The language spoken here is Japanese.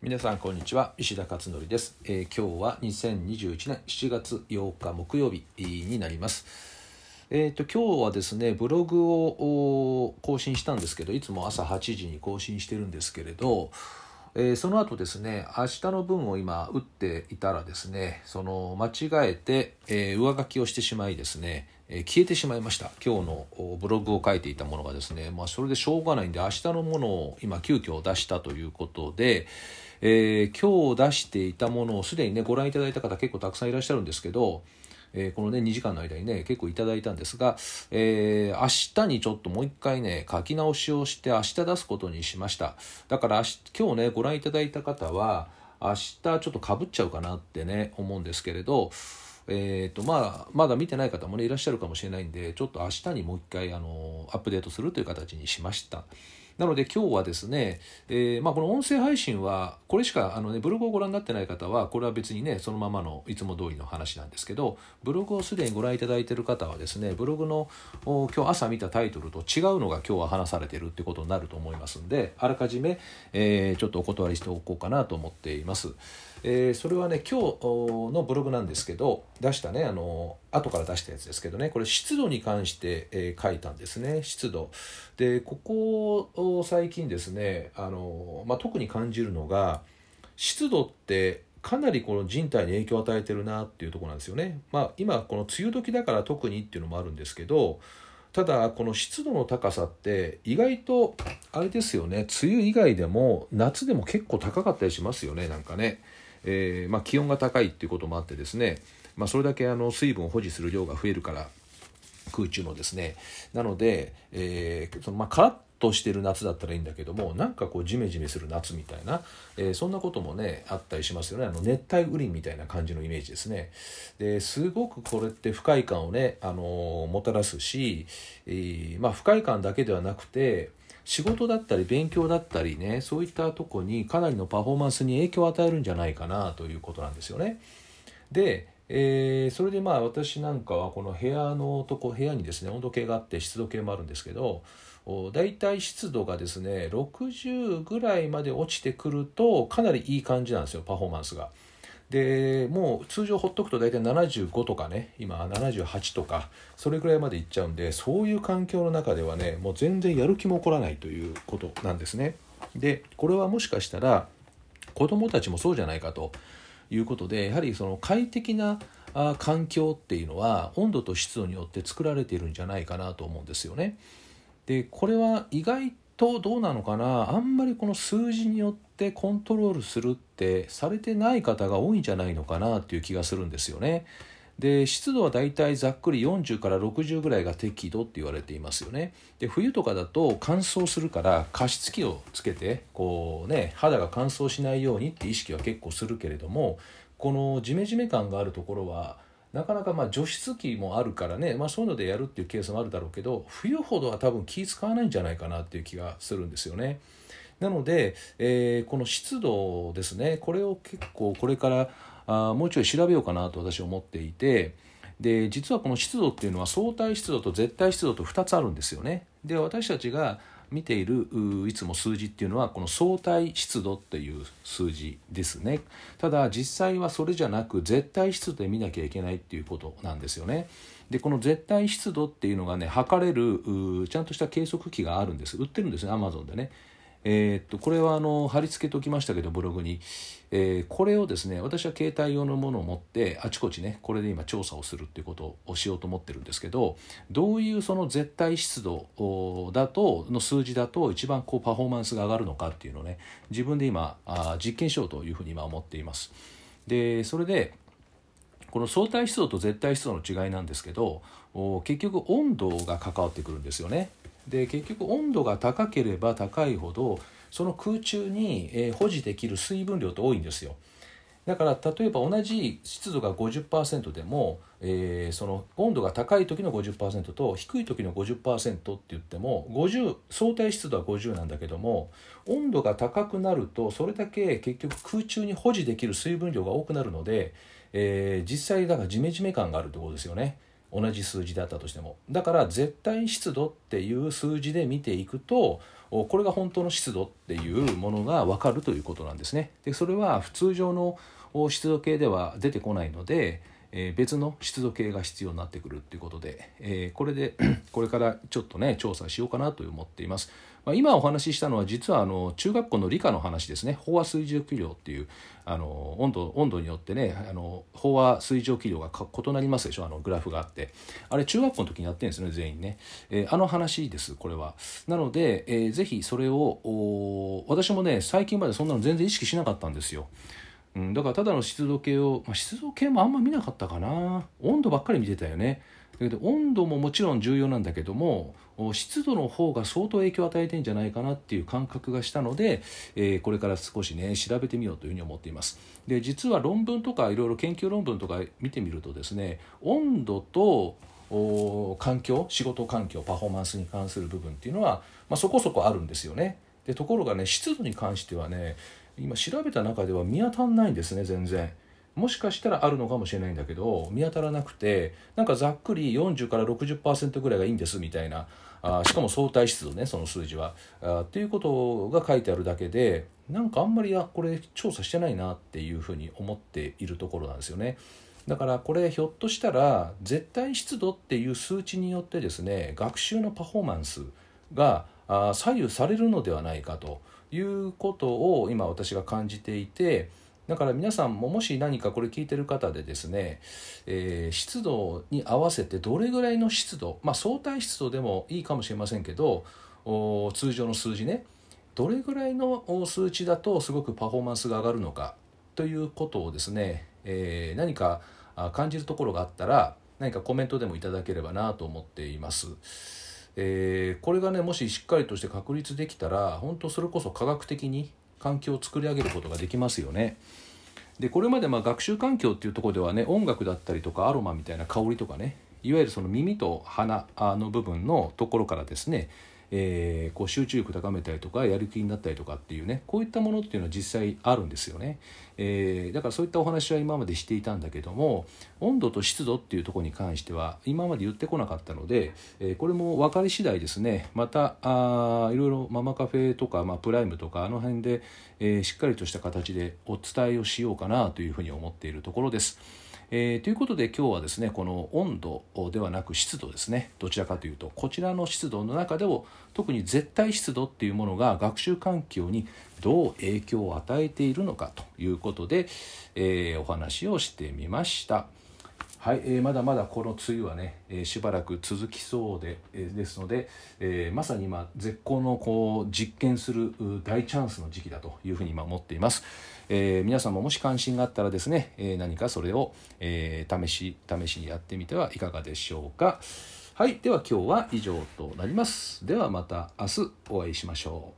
皆さんこんにちは。石田勝則です、えー今日は2021年7月8日木曜日になります。えー、と今日はですねブログを更新したんですけどいつも朝8時に更新してるんですけれど、えーその後ですね明日の分を今打っていたらですねその間違えて、えー上書きをしてしまいですね、えー消えてしまいました。今日のブログを書いていたものがですね、まあ、それでしょうがないんで明日のものを今急遽出したということで、え今日出していたものをすでにねご覧いただいた方結構たくさんいらっしゃるんですけどえーこのね2時間の間にね結構いただいたんですが、えー明日にちょっともう一回ね書き直しをして明日出すことにしました。だから今日ねご覧いただいた方は明日ちょっとかぶっちゃうかなってね思うんですけれどえーとまあ、まだ見てない方もねいらっしゃるかもしれないんでちょっと明日にもう一回あのアップデートするという形にしました。なので今日はですね、えーまあ、この音声配信はこれしかあの、ね、ブログをご覧になってない方はこれは別にねそのままのいつも通りの話なんですけどブログをすでにご覧いただいている方はですねブログの今日朝見たタイトルと違うのが今日は話されているってことになると思いますんであらかじめ、えーちょっとお断りしておこうかなと思っています。えーそれはね今日のブログなんですけど出したねあの後から出したやつですけどね。これ湿度に関して、えー書いたんですね。湿度。でここお最近ですねあの、まあ、特に感じるのが湿度ってかなりこの人体に影響を与えてるなっていうところなんですよね。まあ、今この梅雨時だから特にっていうのもあるんですけどただこの湿度の高さって意外とあれですよね。梅雨以外でも夏でも結構高かったりしますよね。なんかね、えーまあ、気温が高いっていうこともあってですね、まあ、それだけあの水分を保持する量が増えるから空中のですね。なので、えーそのまあ、カラッとしてる夏だったらいいんだけどもなんかこうジメジメする夏みたいな、えーそんなこともねあったりしますよね。あの熱帯雨林みたいな感じのイメージですね。ですごくこれって不快感をね、あのーもたらすし、えーまあ、不快感だけではなくて仕事だったり勉強だったりねそういったとこにかなりのパフォーマンスに影響を与えるんじゃないかなということなんですよね。で、えーそれでまあ私なんかはこの部屋のとこ部屋にですね温度計があって湿度計もあるんですけどお大体湿度がですね60ぐらいまで落ちてくるとかなりいい感じなんですよパフォーマンスが。でもう通常ほっとくと大体75とかね今78とかそれぐらいまでいっちゃうんでそういう環境の中ではねもう全然やる気も起こらないということなんですね。でこれはもしかしたら子どもたちもそうじゃないかということでやはりその快適な環境っていうのは温度と湿度によって作られているんじゃないかなと思うんですよね。でこれは意外とどうなのかな？あんまりこの数字によってコントロールするってされてない方が多いんじゃないのかなっていう気がするんですよね。で湿度はだいたいざっくり40から60ぐらいが適度って言われていますよね。で冬とかだと乾燥するから加湿器をつけてこうね肌が乾燥しないようにって意識は結構するけれどもこのジメジメ感があるところはなかなかま除湿機もあるからね、まあ、そういうのでやるっていうケースもあるだろうけど冬ほどは多分気使わないんじゃないかなっていう気がするんですよね。なので、えーこの湿度ですねこれを結構これからあもうちょい調べようかなと私は思っていてで実はこの湿度っていうのは相対湿度と絶対湿度と2つあるんですよね。で私たちが見ているいつも数字っていうのはこの相対湿度っていう数字ですね。ただ実際はそれじゃなく絶対湿度で見なきゃいけないっていうことなんですよね。でこの絶対湿度っていうのがね測れるちゃんとした計測器があるんです。売ってるんですねアマゾンでね。えっとこれはあの貼り付けておきましたけどブログに、えーこれをですね私は携帯用のものを持ってあちこちねこれで今調査をするっていうことをしようと思ってるんですけどどういうその絶対湿度だとの数字だと一番こうパフォーマンスが上がるのかっていうのをね自分で今あ実験しようというふうに今思っています。でそれでこの相対湿度と絶対湿度の違いなんですけど結局温度が関わってくるんですよね。で結局温度が高ければ高いほどその空中に、え保持できる水分量って多いんですよ。だから例えば同じ湿度が50%でも、えーその温度が高い時の50%と低い時の50%って言っても50相対湿度は50なんだけども温度が高くなるとそれだけ結局空中に保持できる水分量が多くなるので、えー実際だからジメジメ感があるってことですよね。同じ数字だったとしてもだから絶対湿度っていう数字で見ていくとこれが本当の湿度っていうものが分かるということなんですね。でそれは普通上の湿度計では出てこないので、え、別の湿度計が必要になってくるっていうことで、え、これで これからちょっとね調査しようかなと思っています。まあ、今お話ししたのは実はあの中学校の理科の話ですね。飽和水蒸気量っていうあの温度温度によってねあの飽和水蒸気量が異なりますでしょ。あのグラフがあって。あれ中学校の時にやってるんですね全員ね、えー、あの話ですこれは。なので、えー、ぜひそれを私もね最近までそんなの全然意識しなかったんですよ。うん、だからただの湿度計を、まあ、湿度計もあんま見なかったかな。温度ばっかり見てたよね。だけど温度ももちろん重要なんだけども湿度の方が相当影響を与えてんじゃないかなっていう感覚がしたので、えー、これから少しね調べてみようというふうに思っています。で実は論文とかいろいろ研究論文とか見てみるとですね温度と環境仕事環境パフォーマンスに関する部分っていうのは、まあ、そこそこあるんですよね。でところがね湿度に関してはね今調べた中では見当たんないんですね全然。もしかしたらあるのかもしれないんだけど見当たらなくてなんかざっくり40から60%ぐらいがいいんですみたいなあしかも相対湿度ねその数字はあっていうことが書いてあるだけでなんかあんまりやこれ調査してないなっていうふうに思っているところなんですよね。だからこれひょっとしたら絶対湿度っていう数値によってですね学習のパフォーマンスが左右されるのではないかということを今私が感じていてだから皆さんももし何かこれ聞いてる方でですね、えー、湿度に合わせてどれぐらいの湿度、まあ、相対湿度でもいいかもしれませんけど通常の数字ねどれぐらいの数値だとすごくパフォーマンスが上がるのかということをですね、えー、何か感じるところがあったら何かコメントでもいただければなと思っています。えー、これがねもししっかりとして確立できたら本当それこそ科学的に環境を作り上げることができますよね。でこれまでま学習環境っていうとこではね音楽だったりとかアロマみたいな香りとかねいわゆるその耳と鼻の部分のところからですねえー、こう集中力高めたりとかやる気になったりとかっていうねこういったものっていうのは実際あるんですよね、えー、だからそういったお話は今までしていたんだけども温度と湿度っていうところに関しては今まで言ってこなかったので、えー、これも分かり次第ですねまたあいろいろママカフェとか、まあ、プライムとかあの辺で、えしっかりとした形でお伝えをしようかなというふうに思っているところです。えー、ということで今日はですねこの温度ではなく湿度ですねどちらかというとこちらの湿度の中でも特に絶対湿度っていうものが学習環境にどう影響を与えているのかということで、えー、お話をしてみました。はい、えー、まだまだこの梅雨はね、えー、しばらく続きそうで,、えー、ですので、えー、まさに今絶好のこう実験する大チャンスの時期だというふうに今思っています。えー、皆さんももし関心があったらですね、えー、何かそれを、えー、試し試しにやってみてはいかがでしょうか。はい、では今日は以上となります。ではまた明日お会いしましょう。